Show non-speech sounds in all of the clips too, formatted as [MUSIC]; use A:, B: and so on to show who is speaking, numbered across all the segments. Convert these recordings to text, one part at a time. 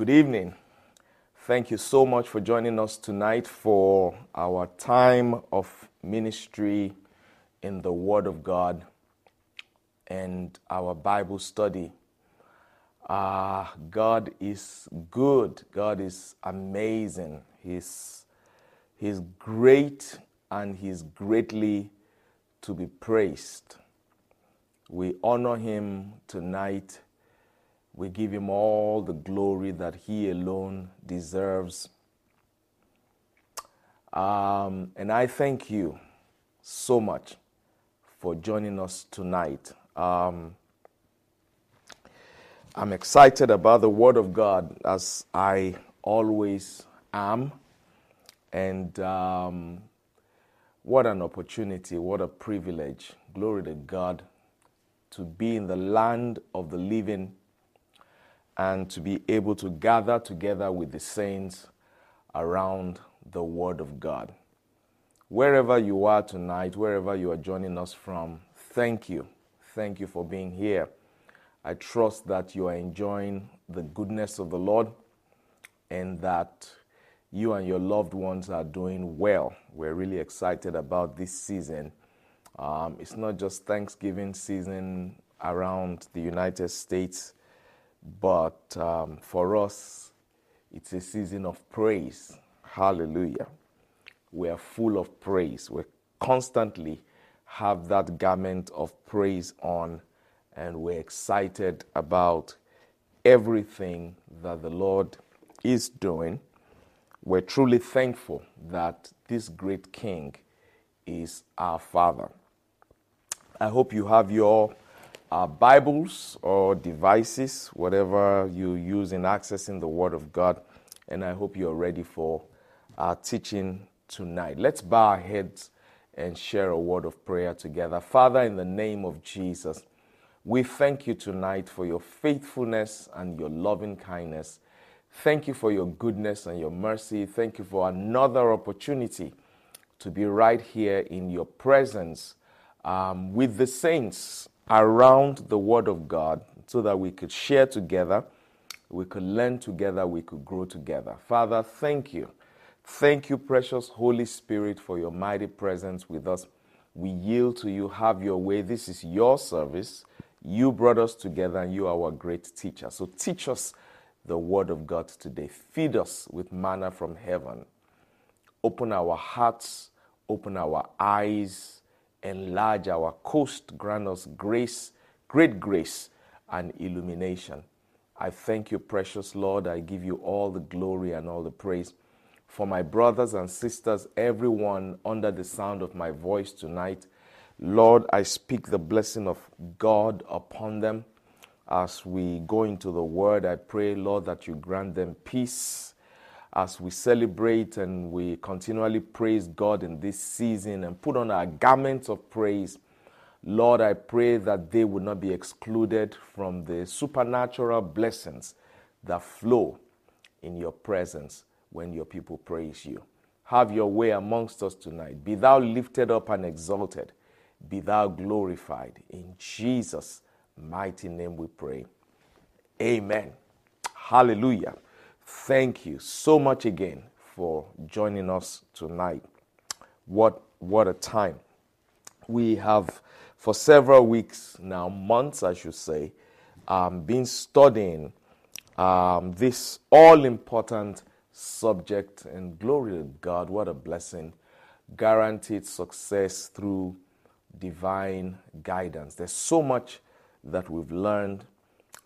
A: Good evening. Thank you so much for joining us tonight for our time of ministry in the Word of God and our Bible study. Uh, God is good. God is amazing. He's, he's great and He's greatly to be praised. We honor Him tonight. We give Him all the glory that He alone deserves. Um, and I thank you so much for joining us tonight. Um, I'm excited about the Word of God as I always am. And um, what an opportunity, what a privilege. Glory to God to be in the land of the living and to be able to gather together with the saints around the Word of God. Wherever you are tonight, wherever you are joining us from, thank you. Thank you for being here. I trust that you are enjoying the goodness of the Lord and that you and your loved ones are doing well. We're really excited about this season. Um, it's not just Thanksgiving season around the United States, but um, for us, it's a season of praise. Hallelujah. We are full of praise. We constantly have that garment of praise on and we're excited about everything that the Lord is doing. We're truly thankful that this great King is our Father. I hope you have your uh, Bibles or devices, whatever you use in accessing the Word of God, and I hope you're ready for our teaching tonight. Let's bow our heads and share a word of prayer together. Father, in the name of Jesus, we thank you tonight for your faithfulness and your loving kindness. Thank you for your goodness and your mercy. Thank you for another opportunity to be right here in your presence um, with the saints around the Word of God so that we could share together, we could learn together, we could grow together. Father, thank you. Thank you, precious Holy Spirit, for your mighty presence with us. We yield to you. Have your way. This is your service. You brought us together and you are our great teacher. So teach us the word of God today. Feed us with manna from heaven. Open our hearts, open our eyes, enlarge our coast, grant us grace, great grace, and illumination. I thank you, precious Lord. I give you all the glory and all the praise. For my brothers and sisters, everyone under the sound of my voice tonight, Lord, I speak the blessing of God upon them. As we go into the word, I pray, Lord, that you grant them peace as we celebrate and we continually praise God in this season and put on our garments of praise. Lord, I pray that they would not be excluded from the supernatural blessings that flow in your presence when your people praise you. Have your way amongst us tonight. Be thou lifted up and exalted be thou glorified. In Jesus' mighty name we pray. Amen. Hallelujah. Thank you so much again for joining us tonight. What, what a time. We have, for several weeks now, months I should say, um, been studying um, this all important subject, and glory to God, what a blessing. Guaranteed success through divine guidance. There's so much that we've learned.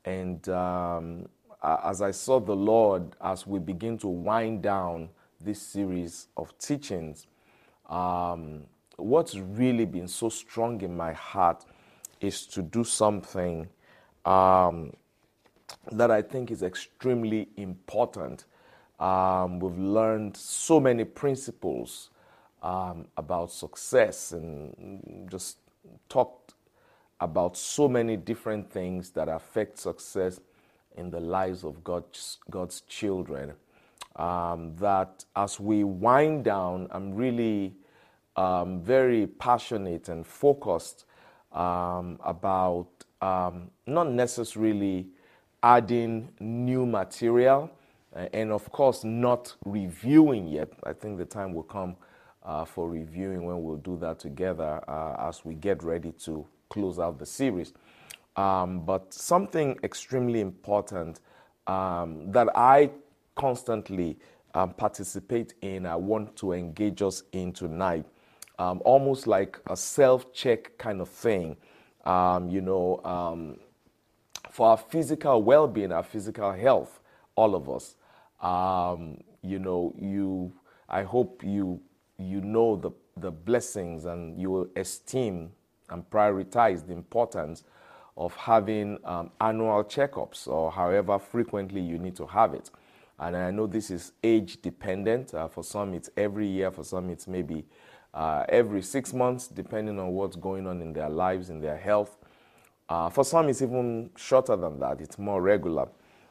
A: And um, as I saw the Lord, as we begin to wind down this series of teachings, um, what's really been so strong in my heart is to do something um, that I think is extremely important. Um, we've learned so many principles um, about success and just talked about so many different things that affect success in the lives of God's, God's children. Um, that as we wind down, I'm really um, very passionate and focused um, about um, not necessarily adding new material, and of course, not reviewing yet. I think the time will come uh, for reviewing when we'll do that together uh, as we get ready to close out the series. Um, but something extremely important um, that I constantly um, participate in, I want to engage us in tonight, um, almost like a self check kind of thing. Um, you know, um, for our physical well being, our physical health, all of us. you know, you, I hope you you know the, the blessings and you will esteem and prioritize the importance of having um, annual checkups or however frequently you need to have it. And I know this is age dependent. Uh, for some, it's every year. For some, it's maybe uh, every six months, depending on what's going on in their lives, in their health. Uh, for some, it's even shorter than that, it's more regular.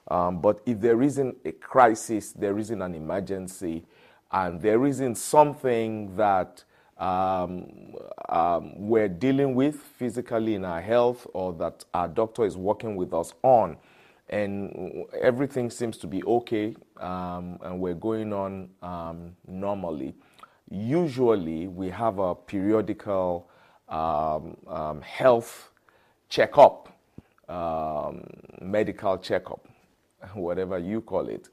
A: Um, but if there isn't a crisis, there isn't an emergency, and there isn't something that um, um, we're dealing with physically in our health or that our doctor is working with us on, and everything seems to be okay um, and we're going on um, normally, usually we have a periodical um, um, health checkup, medical checkup, [LAUGHS] whatever you call it,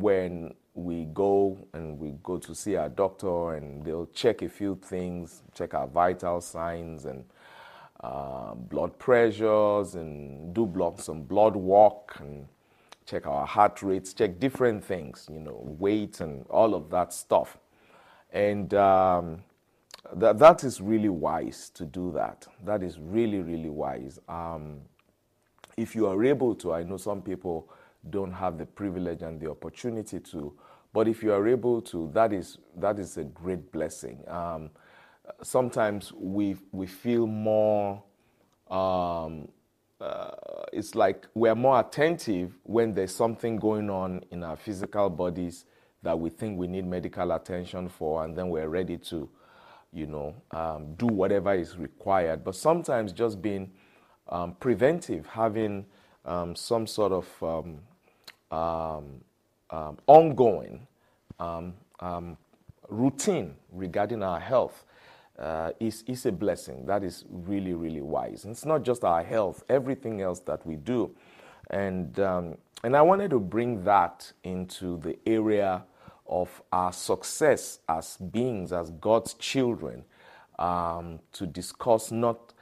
A: when we go and we go to see our doctor and they'll check a few things, check our vital signs and uh, blood pressures and do blood, some blood work and check our heart rates, check different things, you know, weight and all of that stuff. And um, that, that is really wise to do that. That is really, really wise. Um, if you are able to, I know some people don't have the privilege and the opportunity to. But if you are able to, that is that is a great blessing. Um, sometimes we we feel more. Um, uh, it's like we're more attentive when there's something going on in our physical bodies that we think we need medical attention for, and then we're ready to, you know, um, do whatever is required. But sometimes just being um, preventive, having um, some sort of um, um, ongoing um, um, routine regarding our health uh, is, is a blessing. That is really, really wise. And it's not just our health, everything else that we do. And, um, and I wanted to bring that into the area of our success as beings, as God's children, um, to discuss not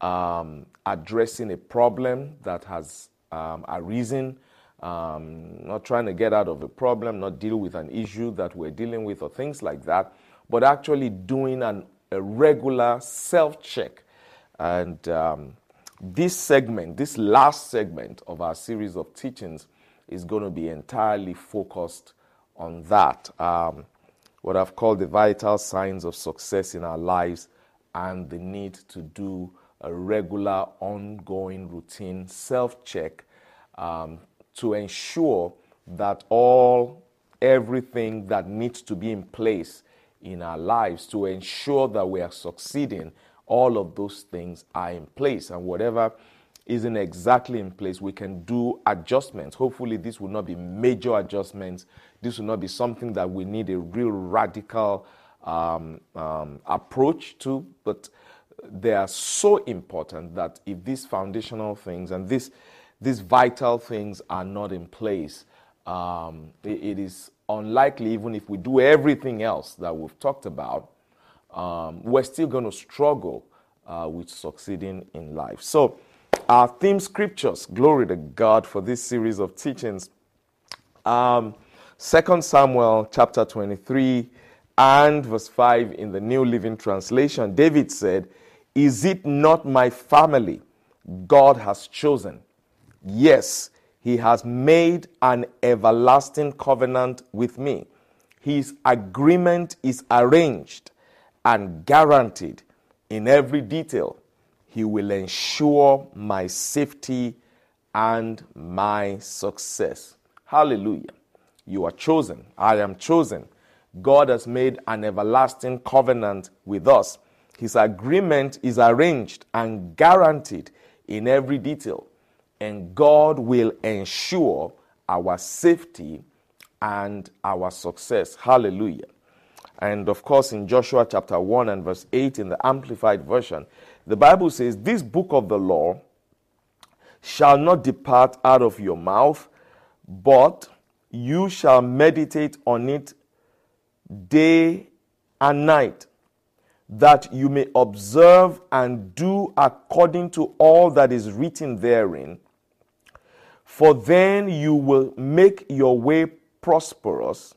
A: um, addressing a problem that has um, arisen um, not trying to get out of a problem, not deal with an issue that we're dealing with, or things like that, but actually doing an, a regular self check. And um, this segment, this last segment of our series of teachings, is going to be entirely focused on that. Um, what I've called the vital signs of success in our lives and the need to do a regular, ongoing, routine self check um, to ensure that all everything that needs to be in place in our lives to ensure that we are succeeding all of those things are in place. And whatever isn't exactly in place we can do adjustments. Hopefully this will not be major adjustments. This will not be something that we need a real radical um, um, approach to. But they are so important that if these foundational things and this these vital things are not in place, um, it, it is unlikely, even if we do everything else that we've talked about, um, we're still going to struggle uh, with succeeding in life. So, our theme scriptures, glory to God for this series of teachings. Um, 2 Samuel chapter 23 and verse 5 in the New Living Translation, David said, Is it not my family God has chosen? Yes, he has made an everlasting covenant with me. His agreement is arranged and guaranteed in every detail. He will ensure my safety and my success. Hallelujah. You are chosen. I am chosen. God has made an everlasting covenant with us. His agreement is arranged and guaranteed in every detail and God will ensure our safety and our success. Hallelujah. And of course, in Joshua chapter 1 and verse 8 in the Amplified Version, the Bible says, This book of the law shall not depart out of your mouth, but you shall meditate on it day and night, that you may observe and do according to all that is written therein. For then you will make your way prosperous,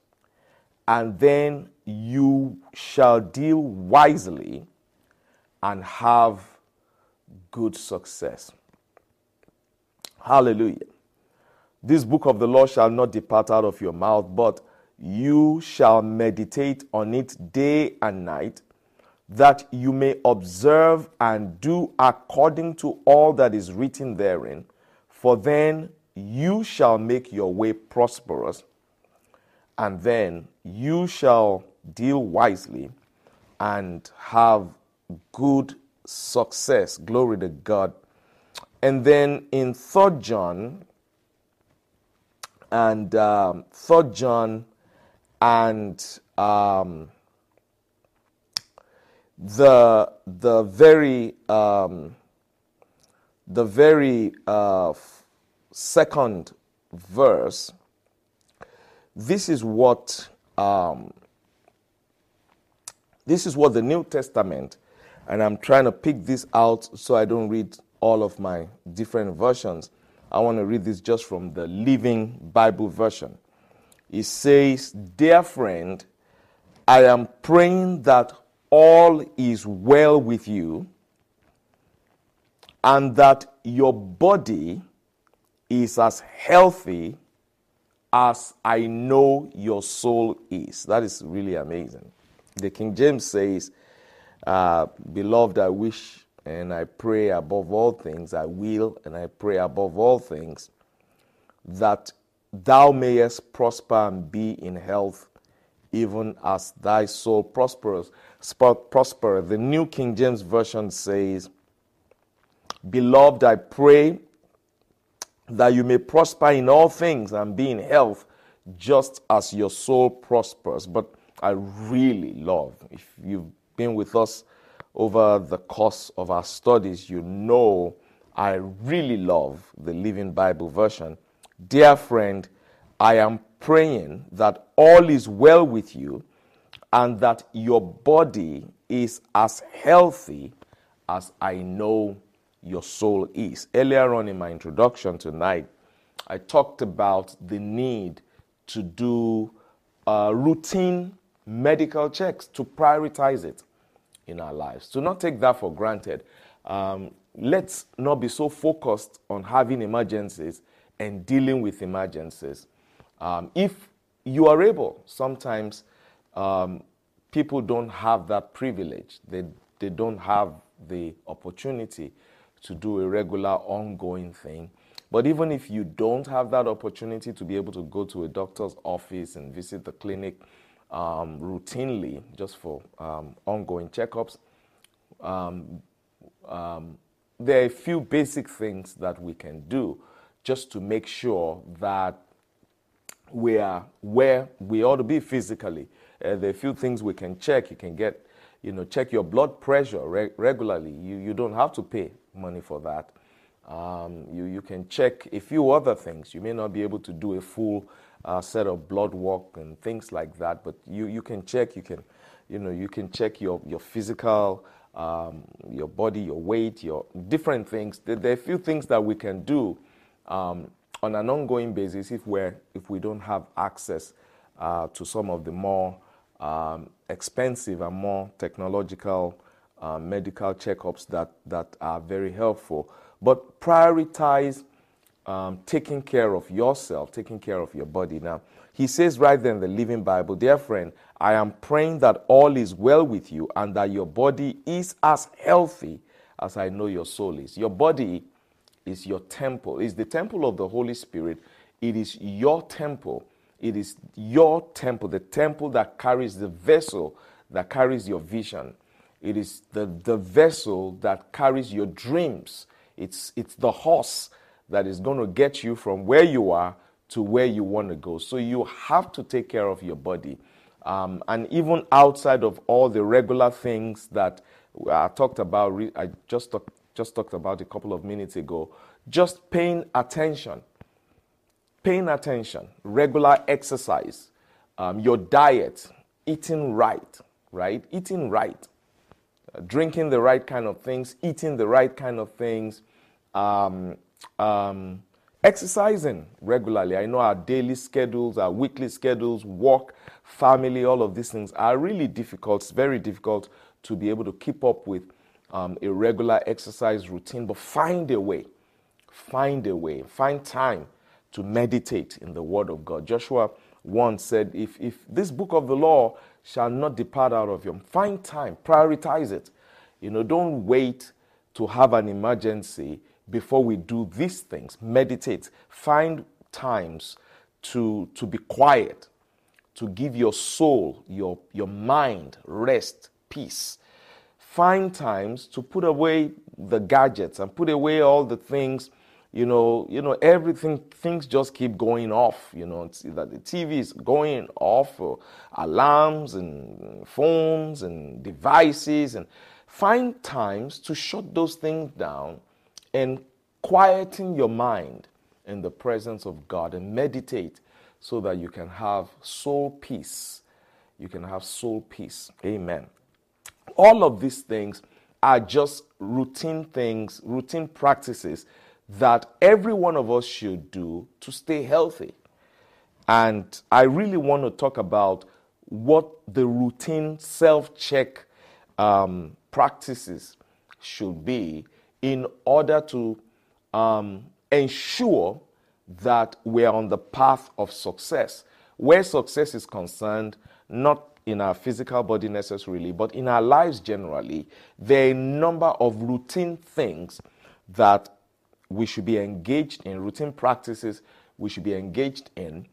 A: and then you shall deal wisely and have good success. Hallelujah. This book of the law shall not depart out of your mouth, but you shall meditate on it day and night, that you may observe and do according to all that is written therein. For then you shall make your way prosperous, and then you shall deal wisely and have good success. Glory to God. And then in 3 John and um, 3 John and um, the the very um, the very uh, second verse. This is what um, this is what the New Testament, and I'm trying to pick this out so I don't read all of my different versions. I want to read this just from the Living Bible version. It says, Dear friend, I am praying that all is well with you and that your body is as healthy as I know your soul is. That is really amazing. The King James says, uh, Beloved, I wish and I pray above all things, I will, and I pray above all things, that thou mayest prosper and be in health, even as thy soul prospers. Prosper. The New King James Version says, Beloved, I pray that you may prosper in all things and be in health, just as your soul prospers. But I really love, if you've been with us over the course of our studies, you know I really love the Living Bible version. Dear friend, I am praying that all is well with you and that your body is as healthy as I know your soul is. Earlier on in my introduction tonight, I talked about the need to do uh, routine medical checks to prioritize it in our lives. Do not take that for granted. Um, let's not be so focused on having emergencies and dealing with emergencies. Um, if you are able, sometimes um, people don't have that privilege. They, they don't have the opportunity to do a regular, ongoing thing. But even if you don't have that opportunity to be able to go to a doctor's office and visit the clinic, um, routinely just for um, ongoing checkups. Um, um, there are a few basic things that we can do just to make sure that we are where we ought to be physically. Uh, there are a few things we can check. You can get, you know, check your blood pressure re- regularly. You, you don't have to pay money for that. Um, you, you can check a few other things. You may not be able to do a full uh, set of blood work and things like that. But you, you can check, you can, you know, you can check your, your physical, um, your body, your weight, your different things. There, there, are a few things that we can do um, on an ongoing basis if, we're, if we don't have access uh, to some of the more um, expensive and more technological uh, medical checkups that, that are very helpful. But prioritize um, taking care of yourself, taking care of your body. Now, he says right there in the Living Bible, Dear friend, I am praying that all is well with you and that your body is as healthy as I know your soul is. Your body is your temple, is the temple of the Holy Spirit. It is your temple. It is your temple, the temple that carries the vessel that carries your vision. It is the, the vessel that carries your dreams. It's, it's the horse that is going to get you from where you are to where you want to go. So you have to take care of your body. Um, and even outside of all the regular things that I talked about, I just, talk, just talked about a couple of minutes ago, just paying attention. Paying attention, regular exercise, um, your diet, eating right, right? Eating right, drinking the right kind of things, eating the right kind of things, um, um, exercising regularly. I know our daily schedules, our weekly schedules, work, family, all of these things are really difficult. It's very difficult to be able to keep up with um, a regular exercise routine, but find a way. Find a way. Find time to meditate in the Word of God. Joshua once said, if, if this book of the law shall not depart out of you, find time, prioritize it. You know, don't wait to have an emergency before we do these things. Meditate. Find times to, to be quiet, to give your soul, your, your mind rest, peace. Find times to put away the gadgets and put away all the things you know, you know, everything, things just keep going off. You know, that the TV is going off, or alarms and phones and devices, and find times to shut those things down and quieting your mind in the presence of God and meditate so that you can have soul peace. You can have soul peace. Amen. All of these things are just routine things, routine practices that every one of us should do to stay healthy. And I really want to talk about what the routine self check um, practices should be in order to um, ensure that we're on the path of success. Where success is concerned, not in our physical body necessarily, but in our lives generally, there are a number of routine things that we should be engaged in, routine practices we should be engaged in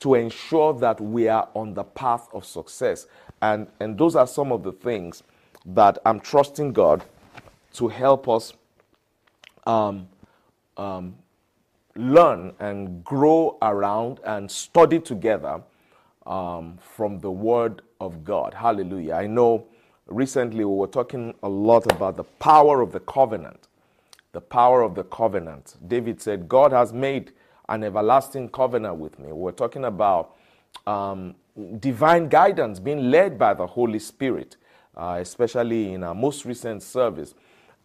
A: to ensure that we are on the path of success. And, and those are some of the things that I'm trusting God to help us um, um, learn and grow around and study together um, from the Word of God. Hallelujah. I know recently we were talking a lot about the power of the covenant the power of the covenant. David said, God has made an everlasting covenant with me. We're talking about um, divine guidance, being led by the Holy Spirit, uh, especially in our most recent service.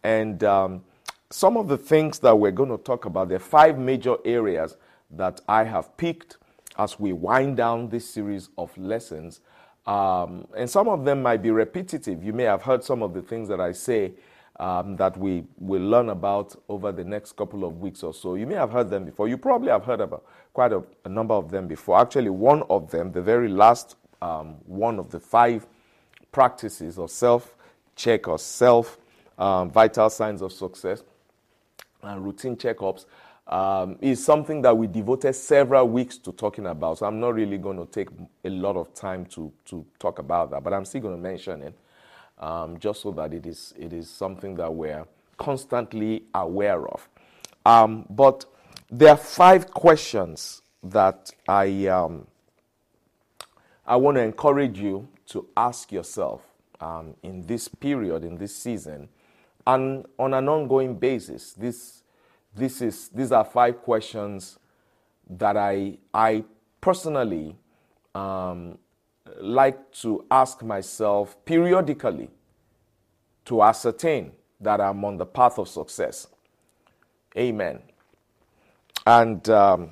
A: And um, some of the things that we're going to talk about, there are five major areas that I have picked as we wind down this series of lessons. Um, and some of them might be repetitive. You may have heard some of the things that I say um, that we will learn about over the next couple of weeks or so. You may have heard them before. You probably have heard about quite a, a number of them before. Actually, one of them, the very last um, one of the five practices or self check or self um, vital signs of success and routine checkups. Um, is something that we devoted several weeks to talking about. So I'm not really going to take a lot of time to, to talk about that, but I'm still going to mention it um, just so that it is, it is something that we're constantly aware of. Um, but there are five questions that I, um, I want to encourage you to ask yourself um, in this period, in this season, and on an ongoing basis. This, this is, these are five questions that I, I personally um, like to ask myself periodically to ascertain that I'm on the path of success. Amen. And um,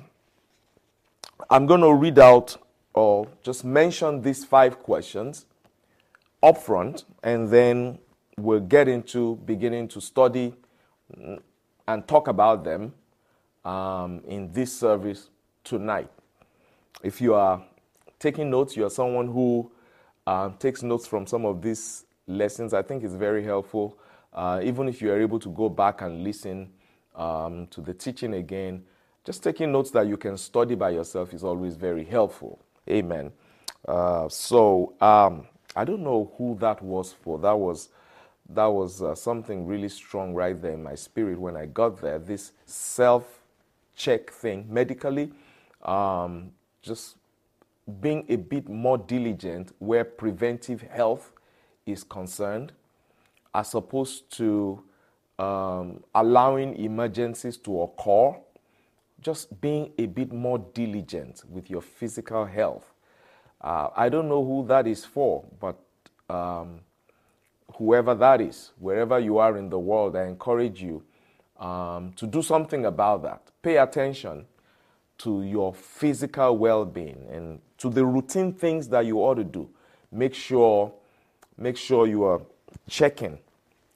A: I'm going to read out or just mention these five questions up front, and then we'll get into beginning to study and talk about them um, in this service tonight. If you are taking notes, you are someone who uh, takes notes from some of these lessons, I think it's very helpful. Uh, even if you are able to go back and listen um, to the teaching again, just taking notes that you can study by yourself is always very helpful. Amen. Uh, so um, I don't know who that was for. That was that was uh, something really strong right there in my spirit when I got there. This self check thing medically um, just being a bit more diligent where preventive health is concerned, as opposed to um, allowing emergencies to occur, just being a bit more diligent with your physical health. Uh, I don't know who that is for, but um, whoever that is, wherever you are in the world, I encourage you um, to do something about that. Pay attention to your physical well being and to the routine things that you ought to do. Make sure, make sure you are checking.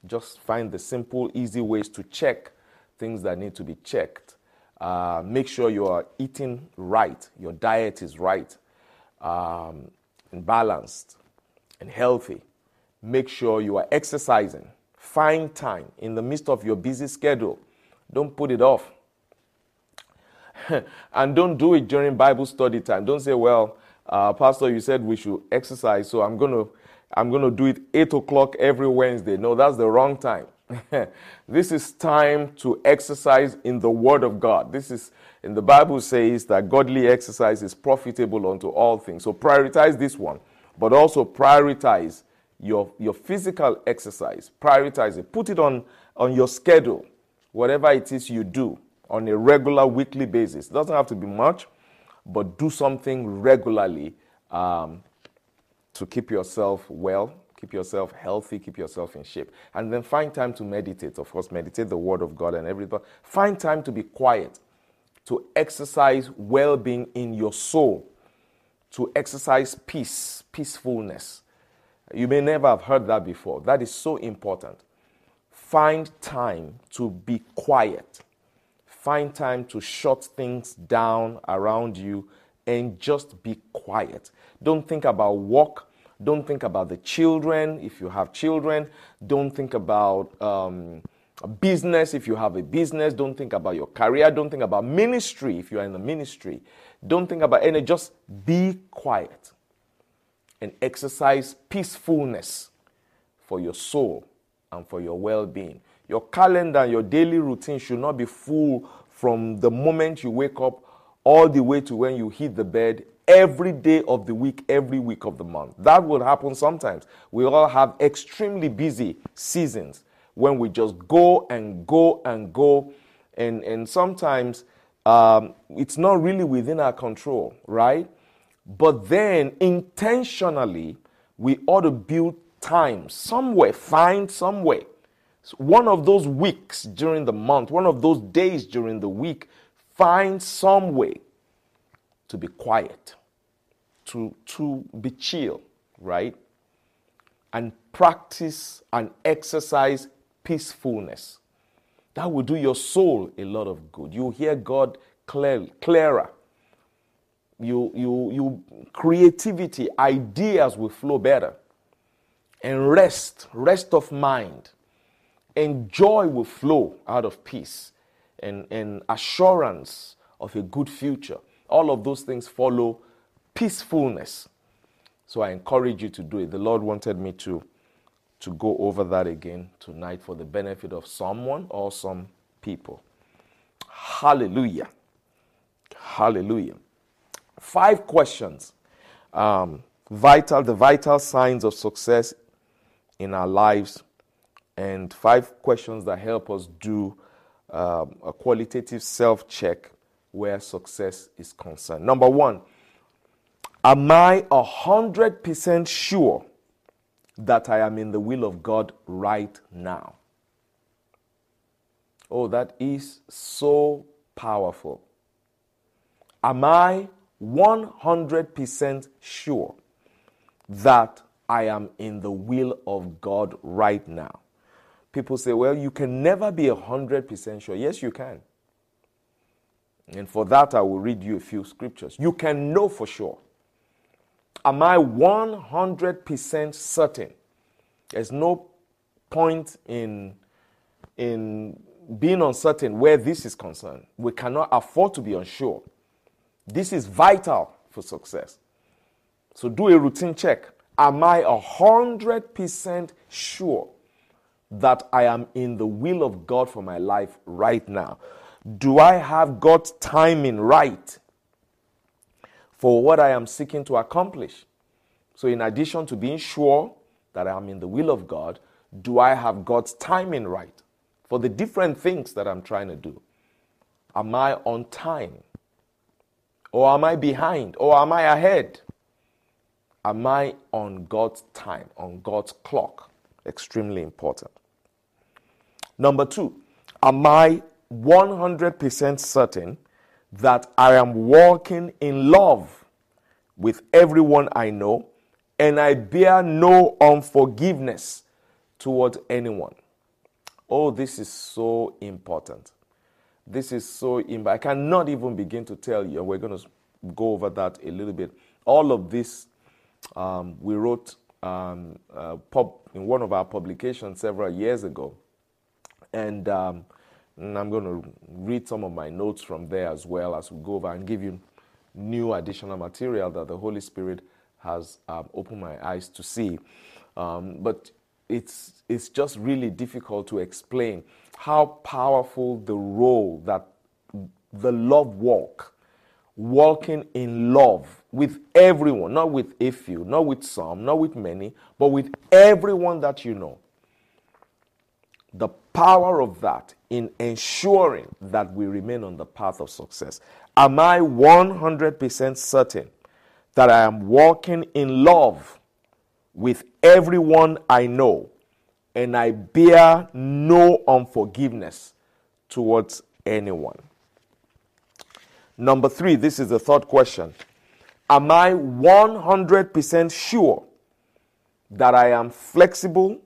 A: Just find the simple, easy ways to check things that need to be checked. Uh, make sure you are eating right, your diet is right, um, and balanced and healthy. Make sure you are exercising. Find time in the midst of your busy schedule. Don't put it off. [LAUGHS] and don't do it during Bible study time. Don't say, well, uh, Pastor, you said we should exercise, so I'm going to I'm going to do it 8 o'clock every Wednesday. No, that's the wrong time. [LAUGHS] this is time to exercise in the Word of God. This is, in the Bible says that godly exercise is profitable unto all things. So prioritize this one, but also prioritize your, your physical exercise. Prioritize it. Put it on, on your schedule, whatever it is you do on a regular weekly basis. It doesn't have to be much, but do something regularly um, to keep yourself well, keep yourself healthy, keep yourself in shape. And then find time to meditate. Of course, meditate the Word of God and everything. Find time to be quiet, to exercise well being in your soul, to exercise peace, peacefulness. You may never have heard that before. That is so important. Find time to be quiet Find time to shut things down around you and just be quiet. Don't think about work. Don't think about the children if you have children. Don't think about um, business if you have a business. Don't think about your career. Don't think about ministry if you are in the ministry. Don't think about any. Just be quiet and exercise peacefulness for your soul and for your well being. Your calendar and your daily routine should not be full from the moment you wake up all the way to when you hit the bed every day of the week, every week of the month. That will happen sometimes. We all have extremely busy seasons when we just go and go and go. And, and sometimes um, it's not really within our control, right? But then intentionally, we ought to build time somewhere, find somewhere so one of those weeks during the month, one of those days during the week, find some way to be quiet, to, to be chill, right? And practice and exercise peacefulness. That will do your soul a lot of good. You hear God clear, clearer. You, you, you, creativity, ideas will flow better. And rest, rest of mind and joy will flow out of peace and, and assurance of a good future. All of those things follow peacefulness. So I encourage you to do it. The Lord wanted me to, to go over that again tonight for the benefit of someone or some people. Hallelujah. Hallelujah. Five questions. Um, vital, the vital signs of success in our lives and five questions that help us do um, a qualitative self check where success is concerned. Number one, am I 100% sure that I am in the will of God right now? Oh, that is so powerful. Am I 100% sure that I am in the will of God right now? People say, well, you can never be 100% sure. Yes, you can. And for that, I will read you a few scriptures. You can know for sure. Am I 100% certain? There's no point in, in being uncertain where this is concerned. We cannot afford to be unsure. This is vital for success. So do a routine check. Am I 100% sure that I am in the will of God for my life right now? Do I have God's timing right? for what I am seeking to accomplish. So, in addition to being sure that I am in the will of God, do I have God's timing right for the different things that I'm trying to do? Am I on time? Or am I behind? Or am I ahead? Am I on God's time, on God's clock? Extremely important. Number two, am I 100% certain that I am walking in love with everyone I know and I bear no unforgiveness towards anyone? Oh, this is so important. This is so important. I cannot even begin to tell you, we're going to go over that a little bit. All of this um, we wrote um, uh, pub, in one of our publications several years ago. And, um, and I'm going to read some of my notes from there as well as we go over and give you new additional material that the Holy Spirit has um, opened my eyes to see. Um, but it's, it's just really difficult to explain how powerful the role that the love walk, walking in love with everyone, not with a few, not with some, not with many, but with everyone that you know. The power of that in ensuring that we remain on the path of success. Am I 100% certain that I am walking in love with everyone I know and I bear no unforgiveness towards anyone? Number three, this is the third question. Am I 100% sure that I am flexible,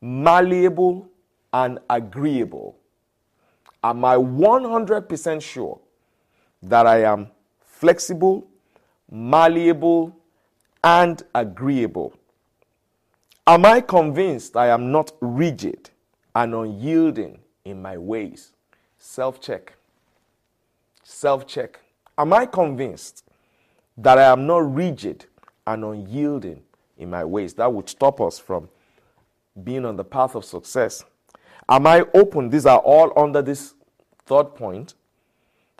A: malleable, and agreeable? Am I 100% sure that I am flexible, malleable, and agreeable? Am I convinced I am not rigid and unyielding in my ways? Self check. Self check. Am I convinced that I am not rigid and unyielding in my ways? That would stop us from being on the path of success. Am I open? These are all under this third point.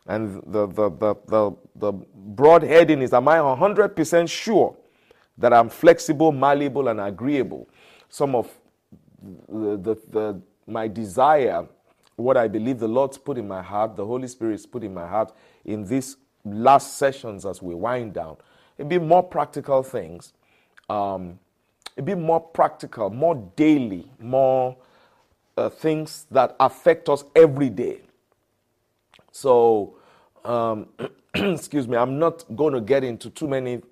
A: And the, the, the, the, the broad heading is Am I 100% sure that I'm flexible, malleable, and agreeable? Some of the, the, the, my desire, what I believe the Lord's put in my heart, the Holy Spirit's put in my heart in these last sessions as we wind down. It'd be more practical things. Um, it'd be more practical, more daily, more uh, things that affect us every day. So, um, [CLEARS THROAT] excuse me, I'm not going to get into too many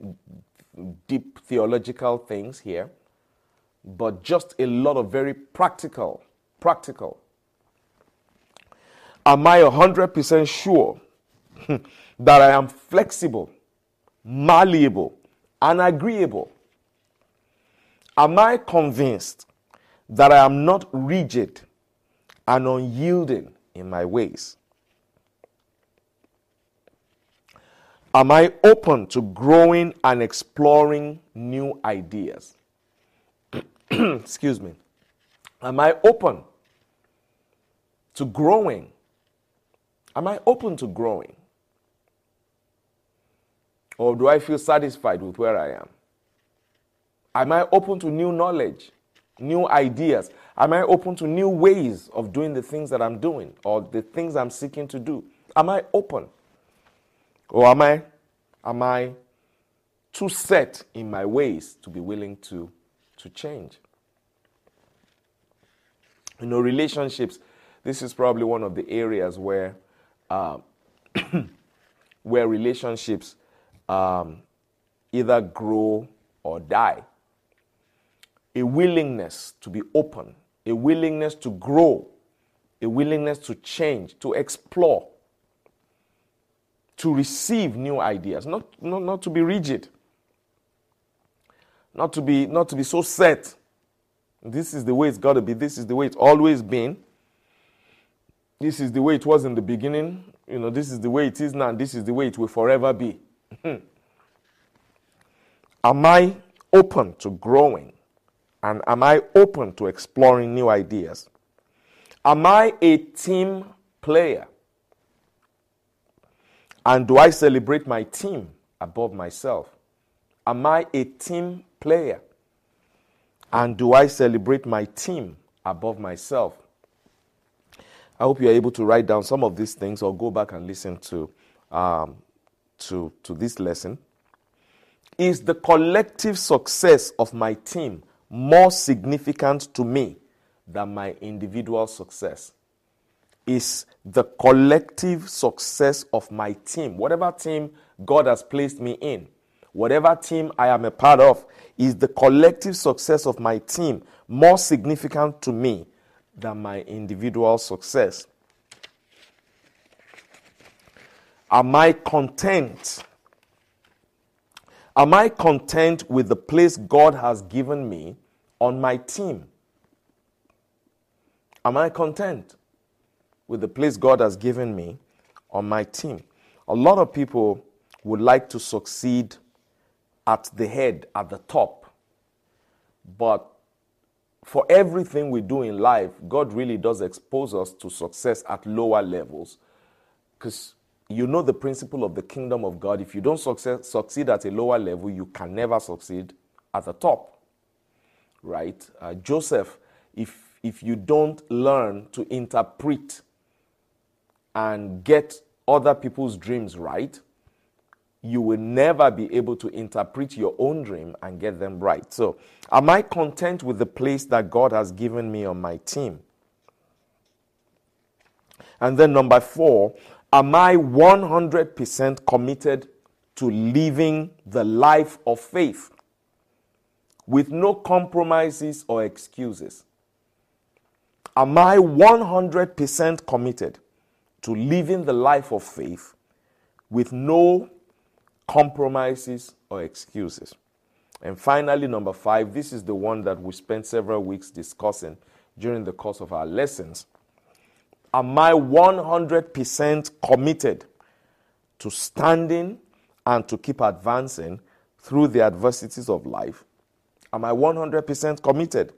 A: deep theological things here, but just a lot of very practical, practical. Am I 100% sure [LAUGHS] that I am flexible, malleable, and agreeable? Am I convinced that I am not rigid and unyielding in my ways? Am I open to growing and exploring new ideas? [CLEARS THROAT] Excuse me. Am I open to growing? Am I open to growing? Or do I feel satisfied with where I am? Am I open to new knowledge, new ideas? Am I open to new ways of doing the things that I'm doing or the things I'm seeking to do? Am I open? Or am I am I too set in my ways to be willing to to change? You know, relationships. This is probably one of the areas where uh, [COUGHS] where relationships um, either grow or die. A willingness to be open, a willingness to grow, a willingness to change, to explore, to receive new ideas, not, not, not to be rigid, not to be, not to be so set. This is the way it's got to be, this is the way it's always been. This is the way it was in the beginning. You know, this is the way it is now, and this is the way it will forever be. [LAUGHS] am I open to growing? And am I open to exploring new ideas? Am I a team player? And do I celebrate my team above myself? Am I a team player? And do I celebrate my team above myself? I hope you are able to write down some of these things or go back and listen to, um, to, to this lesson. Is the collective success of my team more significant to me than my individual success? Is the collective success of my team, whatever team God has placed me in, whatever team I am a part of, is the collective success of my team more significant to me than my individual success? Am I content? Am I content with the place God has given me on my team? Am I content with the place God has given me on my team? A lot of people would like to succeed at the head, at the top. But for everything we do in life, God really does expose us to success at lower levels. Because you know the principle of the kingdom of God. If you don't success, succeed at a lower level, you can never succeed at the top. Right? Uh, Joseph, if, if you don't learn to interpret and get other people's dreams right, you will never be able to interpret your own dream and get them right. So, am I content with the place that God has given me on my team? And then, number four, am I 100% committed to living the life of faith with no compromises or excuses? Am I 100% committed to living the life of faith with no compromises, or excuses. And finally, number five, this is the one that we spent several weeks discussing during the course of our lessons. Am I 100% committed to standing and to keep advancing through the adversities of life? Am I 100% committed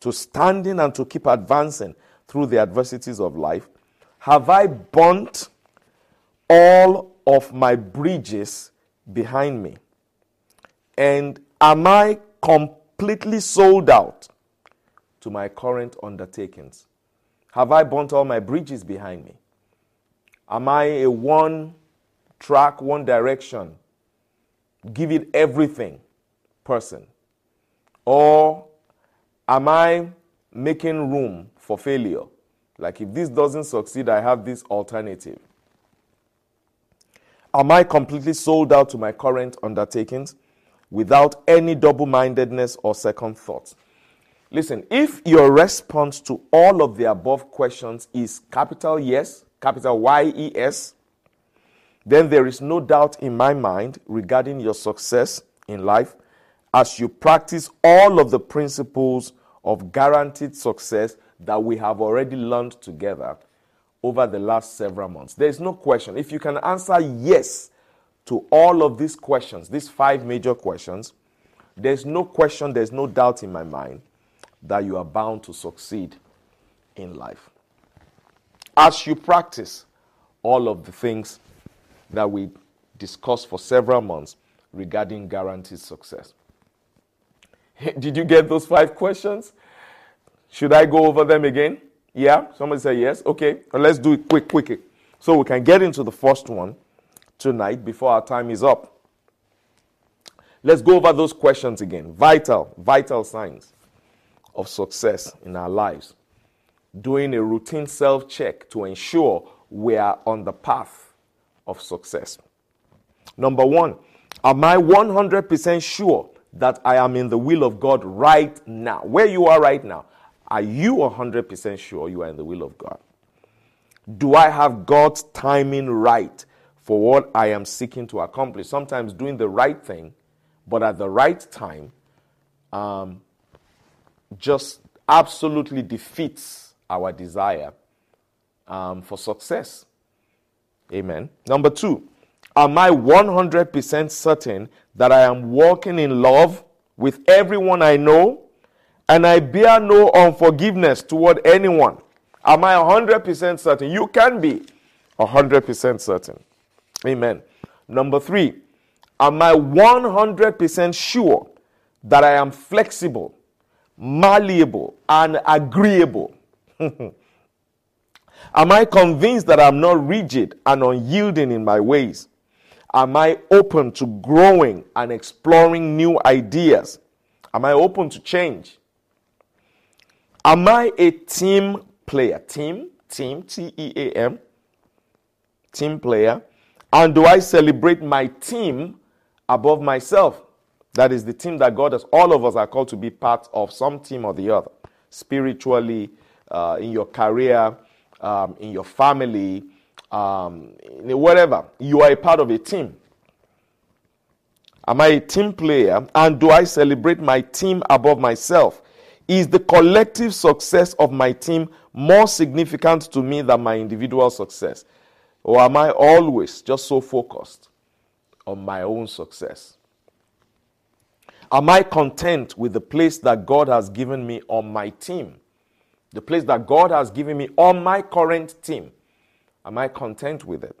A: to standing and to keep advancing through the adversities of life? Have I burnt all of my bridges behind me? And am I completely sold out to my current undertakings? Have I burnt all my bridges behind me? Am I a one track, one direction, give it everything person? Or am I making room for failure? Like if this doesn't succeed, I have this alternative. Am I completely sold out to my current undertakings without any double mindedness or second thoughts? Listen, if your response to all of the above questions is capital yes, capital Y E S, then there is no doubt in my mind regarding your success in life as you practice all of the principles of guaranteed success that we have already learned together over the last several months. There is no question. If you can answer yes to all of these questions, these five major questions, there's no question, there's no doubt in my mind that you are bound to succeed in life. As you practice all of the things that we discussed for several months regarding guaranteed success. [LAUGHS] Did you get those five questions? Should I go over them again? Yeah? Somebody say yes? Okay. let's do it quick, quick. So we can get into the first one tonight before our time is up. Let's go over those questions again. Vital, vital signs of success in our lives. Doing a routine self check to ensure we are on the path of success. Number one, am I 100% sure that I am in the will of God right now? Where you are right now. Are you 100% sure you are in the will of God? Do I have God's timing right for what I am seeking to accomplish? Sometimes doing the right thing, but at the right time, um, just absolutely defeats our desire um, for success. Amen. Number two, am I 100% certain that I am walking in love with everyone I know and I bear no unforgiveness toward anyone. Am I 100% certain? You can be 100% certain. Amen. Number three, Am I 100% sure that I am flexible, malleable, and agreeable? [LAUGHS] am I convinced that I'm not rigid and unyielding in my ways? Am I open to growing and exploring new ideas? Am I open to change? Am I a team player? Team, team, T E A M, team player. And do I celebrate my team above myself? That is the team that God has. All of us are called to be part of some team or the other, spiritually, uh, in your career, um, in your family, um, whatever. You are a part of a team. Am I a team player? And do I celebrate my team above myself? Is the collective success of my team more significant to me than my individual success? Or am I always just so focused on my own success? Am I content with the place that God has given me on my team? The place that God has given me on my current team. Am I content with it?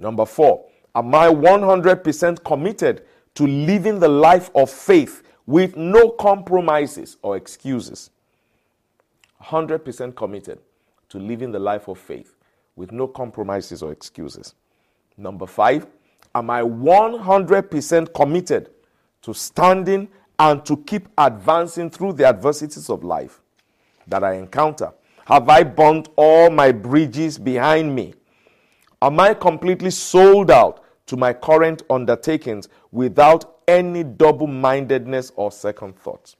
A: Number four, am I 100% committed to living the life of faith with no compromises or excuses. 100% committed to living the life of faith with no compromises or excuses. Number five, am I 100% committed to standing and to keep advancing through the adversities of life that I encounter? Have I burnt all my bridges behind me? Am I completely sold out to my current undertakings without any double mindedness or second thoughts?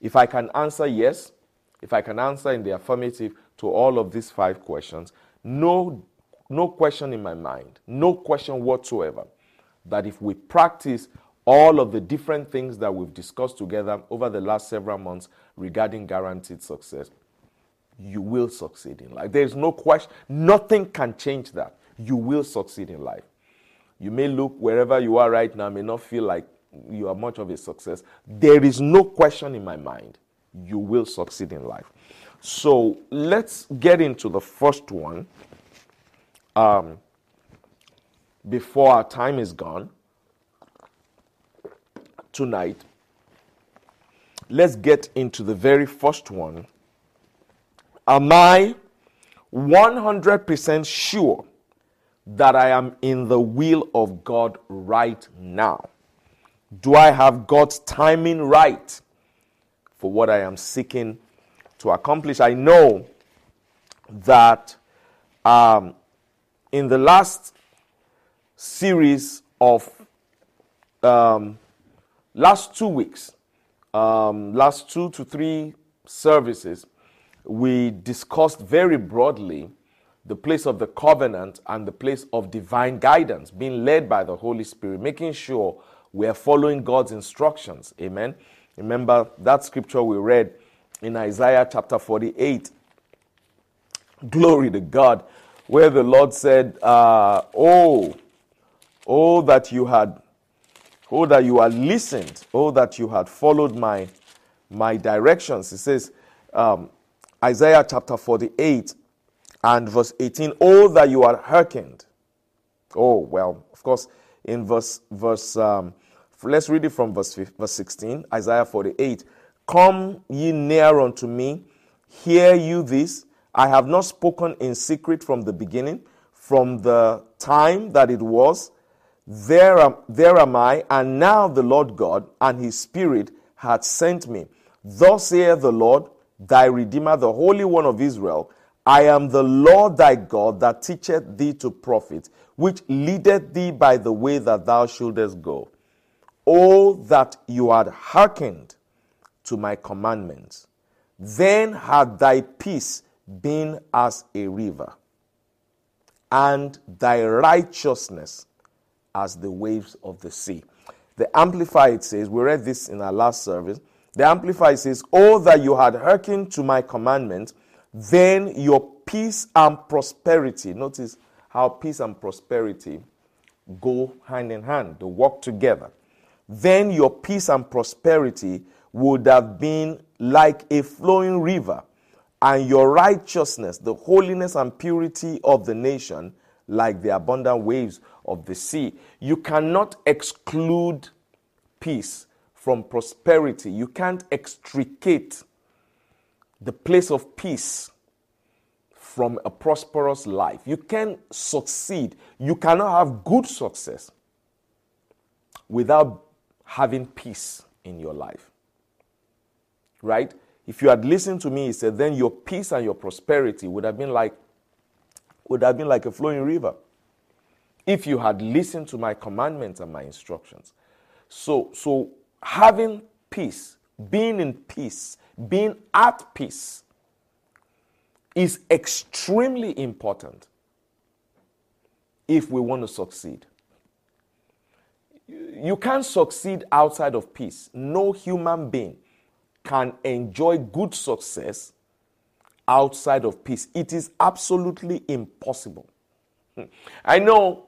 A: If I can answer yes, if I can answer in the affirmative to all of these five questions, no, no question in my mind, no question whatsoever, that if we practice all of the different things that we've discussed together over the last several months regarding guaranteed success, you will succeed in life. There is no question, nothing can change that. You will succeed in life. You may look wherever you are right now, may not feel like you are much of a success. There is no question in my mind you will succeed in life. So let's get into the first one um, before our time is gone tonight. Let's get into the very first one. Am I 100% sure that I am in the will of God right now? Do I have God's timing right for what I am seeking to accomplish? I know that um, in the last series of um, last two weeks, um, last two to three services, we discussed very broadly the place of the covenant and the place of divine guidance, being led by the Holy Spirit, making sure we are following God's instructions. Amen. Remember that scripture we read in Isaiah chapter 48. Glory to God, where the Lord said, uh, Oh, oh, that you had, oh, that you had listened, oh, that you had followed my, my directions. It says, um, Isaiah chapter 48 and verse 18, Oh, that you had hearkened. Oh, well, of course, in verse, verse um, let's read it from verse, verse 16, Isaiah 48. Come ye near unto me, hear you this. I have not spoken in secret from the beginning, from the time that it was. There am, there am I, and now the Lord God and his Spirit hath sent me. Thus saith the Lord, thy Redeemer, the Holy One of Israel I am the Lord thy God that teacheth thee to profit, which leadeth thee by the way that thou shouldest go. Oh, that you had hearkened to my commandments, then had thy peace been as a river, and thy righteousness as the waves of the sea. The Amplified says, we read this in our last service. The Amplified says, Oh, that you had hearkened to my commandment, then your peace and prosperity, notice how peace and prosperity go hand in hand, they work together. Then your peace and prosperity would have been like a flowing river, and your righteousness, the holiness and purity of the nation, like the abundant waves of the sea. You cannot exclude peace from prosperity. You can't extricate the place of peace from a prosperous life. You can succeed. You cannot have good success without having peace in your life. Right? If you had listened to me, he said, then your peace and your prosperity would have been like would have been like a flowing river. If you had listened to my commandments and my instructions. So so having peace, being in peace, being at peace is extremely important if we want to succeed. You can't succeed outside of peace. No human being can enjoy good success outside of peace. It is absolutely impossible. Hmm. I know,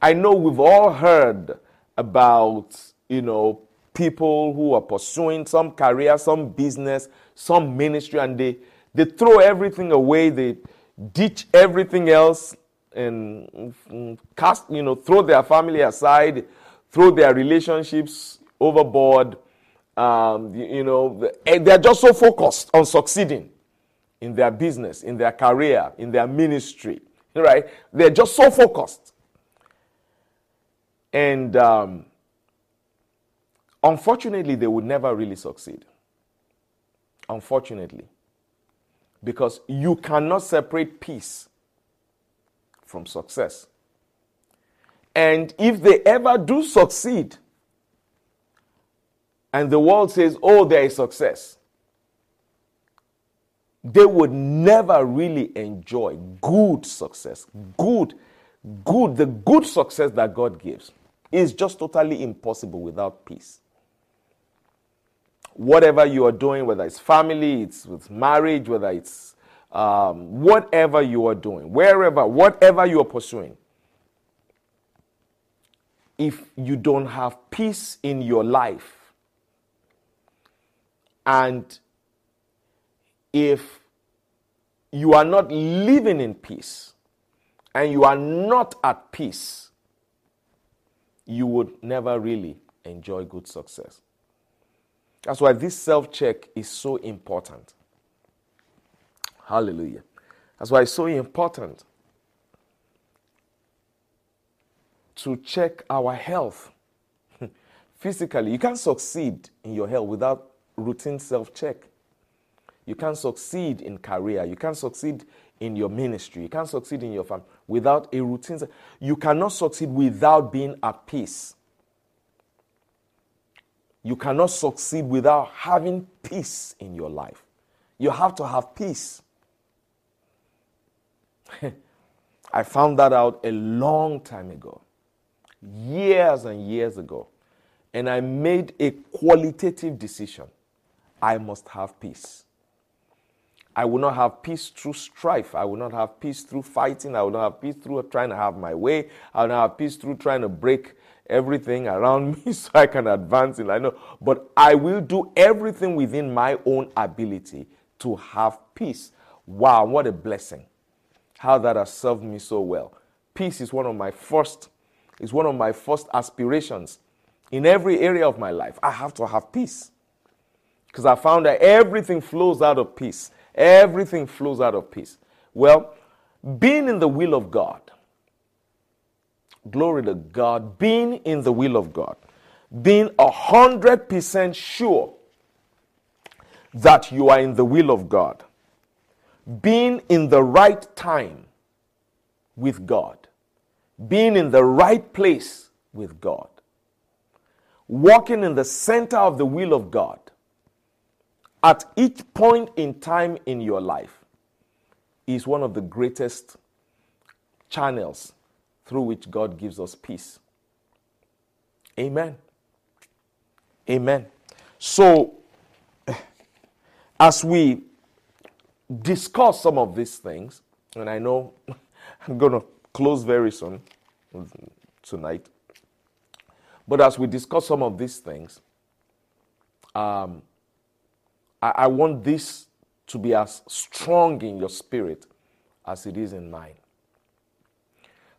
A: I know we've all heard about, you know, people who are pursuing some career, some business, some ministry, and they, they throw everything away, they ditch everything else and cast, you know, throw their family aside, throw their relationships overboard. Um, you, know, they're just so focused on succeeding in their business, in their career, in their ministry, right? They're just so focused. And um, unfortunately, they would never really succeed. Unfortunately. Because you cannot separate peace from success. And if they ever do succeed, and the world says, oh, there is success, they would never really enjoy good success. Good, good, the good success that God gives is just totally impossible without peace. Whatever you are doing, whether it's family, it's with marriage, whether it's um, whatever you are doing, wherever, whatever you are pursuing, if you don't have peace in your life and if you are not living in peace and you are not at peace, you would never really enjoy good success. That's why this self check is so important. Hallelujah. That's why it's so important to check our health [LAUGHS] physically. You can't succeed in your health without routine self check. You can't succeed in career. You can't succeed in your ministry. You can't succeed in your family without a routine. You cannot succeed without being at peace. You cannot succeed without having peace in your life. You have to have peace. [LAUGHS] I found that out a long time ago, years and years ago. And I made a qualitative decision. I must have peace. I will not have peace through strife. I will not have peace through fighting. I will not have peace through trying to have my way. I will not have peace through trying to break everything around [LAUGHS] me so I can advance in I know. But I will do everything within my own ability to have peace. Wow, what a blessing. How that has served me so well. Peace is one of my first, is one of my first aspirations in every area of my life. I have to have peace. Because I found that everything flows out of peace. Everything flows out of peace. Well, being in the will of God, glory to God, being in the will of God, being a hundred percent sure that you are in the will of God, being in the right time with God, being in the right place with God, walking in the center of the will of God, at each point in time in your life is one of the greatest channels through which God gives us peace. Amen. Amen. So, [SIGHS] as we discuss some of these things, and I know [LAUGHS] I'm going to close very soon tonight, but as we discuss some of these things, um, I, I want this to be as strong in your spirit as it is in mine.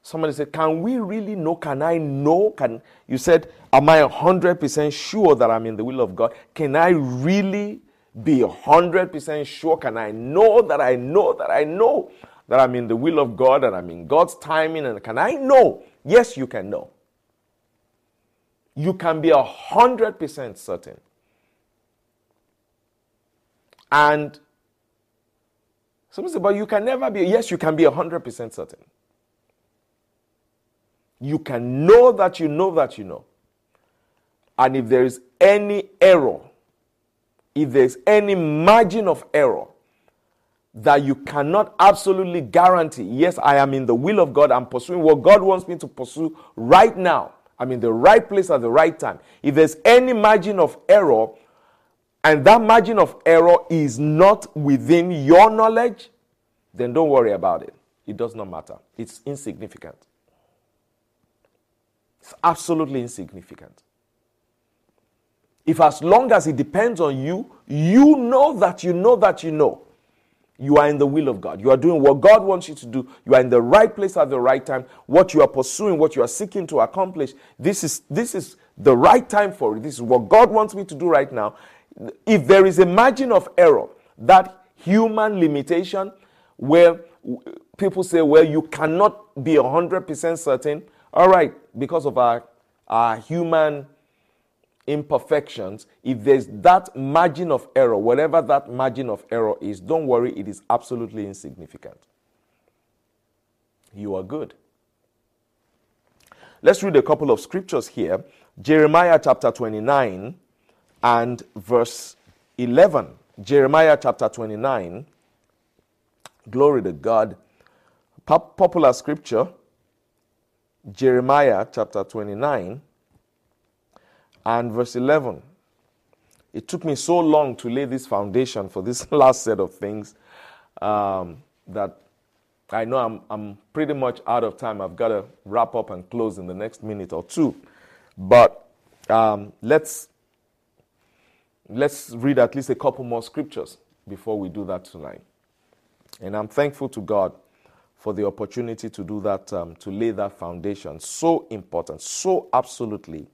A: Somebody said, Can we really know? Can I know? Can you said, Am I hundred percent sure that I'm in the will of God? Can I really be hundred percent sure? Can I know that I know that I know that I'm in the will of God and I'm in God's timing? And can I know? Yes, you can know. You can be hundred percent certain. And somebody said, But you can never be. Yes, you can be hundred percent certain you can know that you know that you know. And if there is any error, if there's any margin of error that you cannot absolutely guarantee, yes, I am in the will of God, I'm pursuing what God wants me to pursue right now. I'm in the right place at the right time. If there's any margin of error, and that margin of error is not within your knowledge, then don't worry about it. It does not matter. It's insignificant. It's absolutely insignificant. If as long as it depends on you, you know that you know that you know you are in the will of God. You are doing what God wants you to do. You are in the right place at the right time. What you are pursuing, what you are seeking to accomplish, this is this is the right time for it. This is what God wants me to do right now. If there is a margin of error, that human limitation where people say, well, you cannot be 100% certain, all right, because of our, our human imperfections, if there's that margin of error, whatever that margin of error is, don't worry, it is absolutely insignificant. You are good. Let's read a couple of scriptures here Jeremiah chapter 29 and verse 11. Jeremiah chapter 29. Glory to God. Popular scripture. Jeremiah chapter 29 and verse 11. It took me so long to lay this foundation for this [LAUGHS] last set of things um, that I know I'm, I'm pretty much out of time. I've got to wrap up and close in the next minute or two. But um, let's, let's read at least a couple more scriptures before we do that tonight. And I'm thankful to God for the opportunity to do that, um, to lay that foundation. So important, so absolutely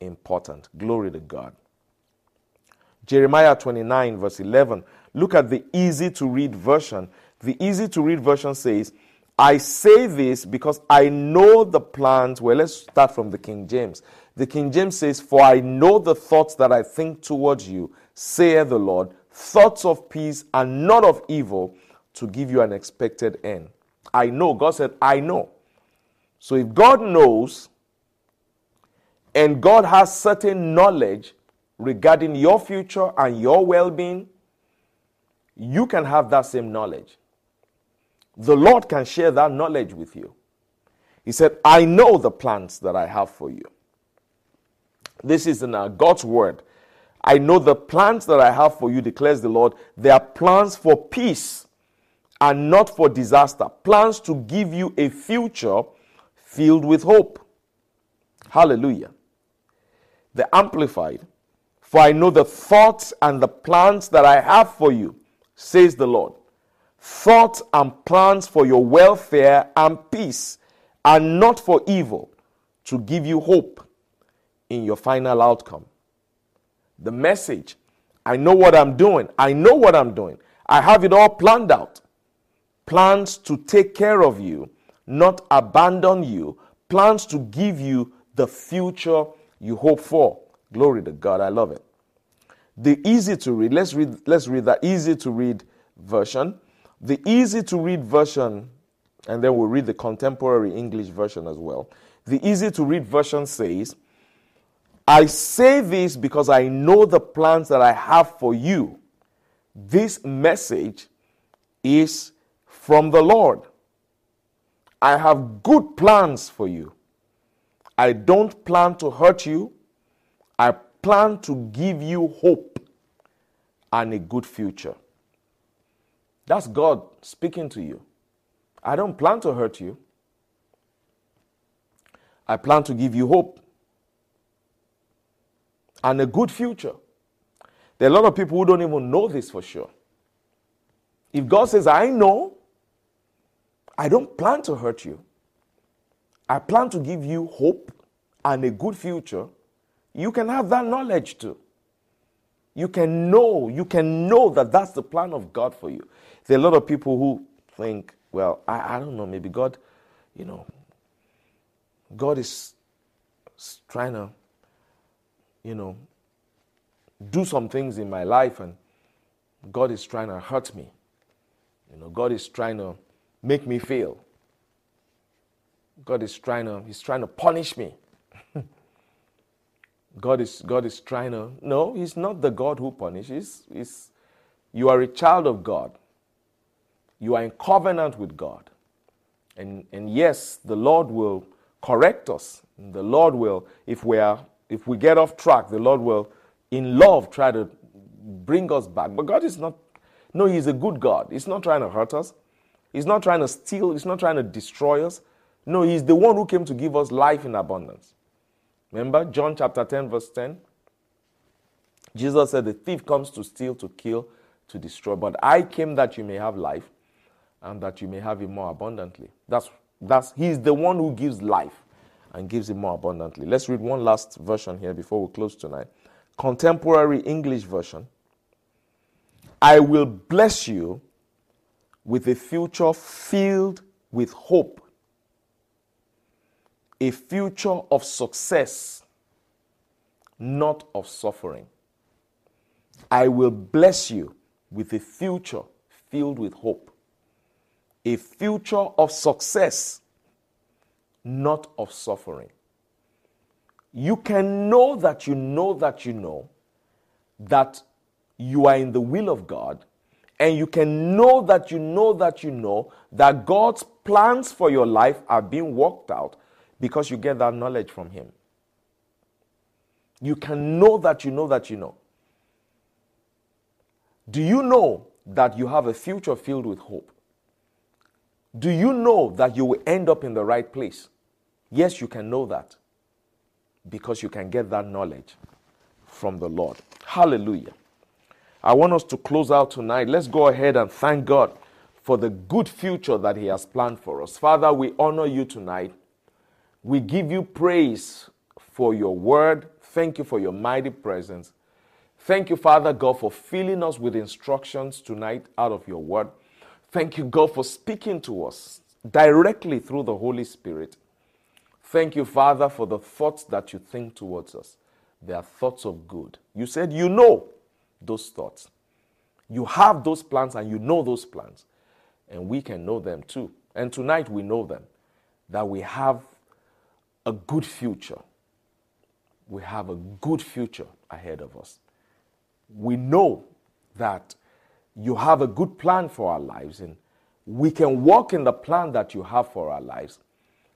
A: important. Glory to God. Jeremiah 29, verse 11. Look at the easy to read version. The easy to read version says, I say this because I know the plans. Well, let's start from the King James. The King James says, For I know the thoughts that I think towards you, saith the Lord, thoughts of peace and not of evil, to give you an expected end. I know. God said, I know. So if God knows and God has certain knowledge regarding your future and your well being, you can have that same knowledge. The Lord can share that knowledge with you. He said, I know the plans that I have for you. This is in uh, God's word. I know the plans that I have for you, declares the Lord. They are plans for peace and not for disaster. Plans to give you a future filled with hope. Hallelujah. The Amplified. For I know the thoughts and the plans that I have for you, says the Lord. Thoughts and plans for your welfare and peace, and not for evil, to give you hope in your final outcome. The message I know what I'm doing. I know what I'm doing. I have it all planned out plans to take care of you, not abandon you, plans to give you the future you hope for. Glory to God. I love it. The easy to read, let's read, let's read that easy to read version. The easy to read version, and then we'll read the contemporary English version as well. The easy to read version says, I say this because I know the plans that I have for you. This message is from the Lord. I have good plans for you. I don't plan to hurt you. I plan to give you hope and a good future. That's God speaking to you. I don't plan to hurt you. I plan to give you hope and a good future. There are a lot of people who don't even know this for sure. If God says, I know, I don't plan to hurt you. I plan to give you hope and a good future, you can have that knowledge too. You can know, you can know that that's the plan of God for you. There are a lot of people who think, well, I, I don't know, maybe God, you know, God is trying to, you know, do some things in my life and God is trying to hurt me. You know, God is trying to make me fail. God is trying to, He's trying to punish me. [LAUGHS] God is God is trying to no, He's not the God who punishes. He's, you are a child of God. You are in covenant with God. And, and yes, the Lord will correct us. The Lord will, if we are if we get off track, the Lord will, in love, try to bring us back. But God is not, no, He's a good God. He's not trying to hurt us. He's not trying to steal. He's not trying to destroy us. No, He's the one who came to give us life in abundance. Remember John chapter 10, verse 10? Jesus said, The thief comes to steal, to kill, to destroy. But I came that you may have life and that you may have it more abundantly. That's, that's, he's the one who gives life and gives it more abundantly. Let's read one last version here before we close tonight. Contemporary English version. I will bless you with a future filled with hope a future of success, not of suffering. I will bless you with a future filled with hope, a future of success, not of suffering. You can know that you know that you know that you are in the will of God, and you can know that you know that you know that God's plans for your life are being worked out because you get that knowledge from Him. You can know that you know that you know. Do you know that you have a future filled with hope? Do you know that you will end up in the right place? Yes, you can know that because you can get that knowledge from the Lord. Hallelujah. I want us to close out tonight. Let's go ahead and thank God for the good future that He has planned for us. Father, we honor you tonight. We give you praise for your word. Thank you for your mighty presence. Thank you, Father God, for filling us with instructions tonight out of your word. Thank you, God, for speaking to us directly through the Holy Spirit. Thank you, Father, for the thoughts that you think towards us. They are thoughts of good. You said you know those thoughts. You have those plans and you know those plans. And we can know them too. And tonight we know them that we have a good future. We have a good future ahead of us. We know that you have a good plan for our lives, and we can walk in the plan that you have for our lives.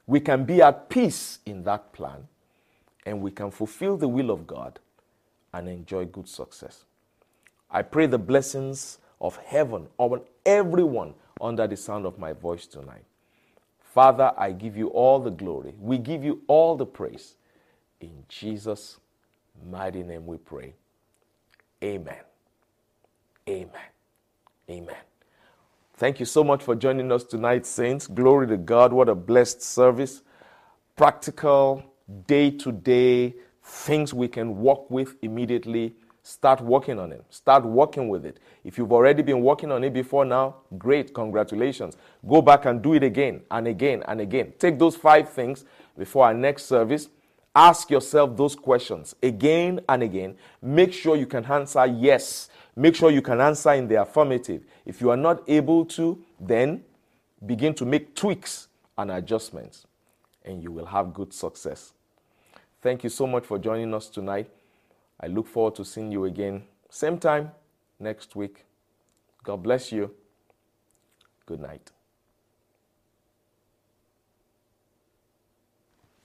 A: We can be at peace in that plan, and we can fulfill the will of God and enjoy good success. I pray the blessings of heaven on everyone under the sound of my voice tonight. Father, I give you all the glory. We give you all the praise. In Jesus' mighty name we pray. Amen. Amen. Amen. Thank you so much for joining us tonight, Saints. Glory to God. What a blessed service. Practical, day to day things we can work with immediately Start working on it. Start working with it. If you've already been working on it before now, great, congratulations. Go back and do it again and again and again. Take those five things before our next service. Ask yourself those questions again and again. Make sure you can answer yes. Make sure you can answer in the affirmative. If you are not able to, then begin to make tweaks and adjustments, and you will have good success. Thank you so much for joining us tonight. I look forward to seeing you again, same time next week. God bless you. Good night.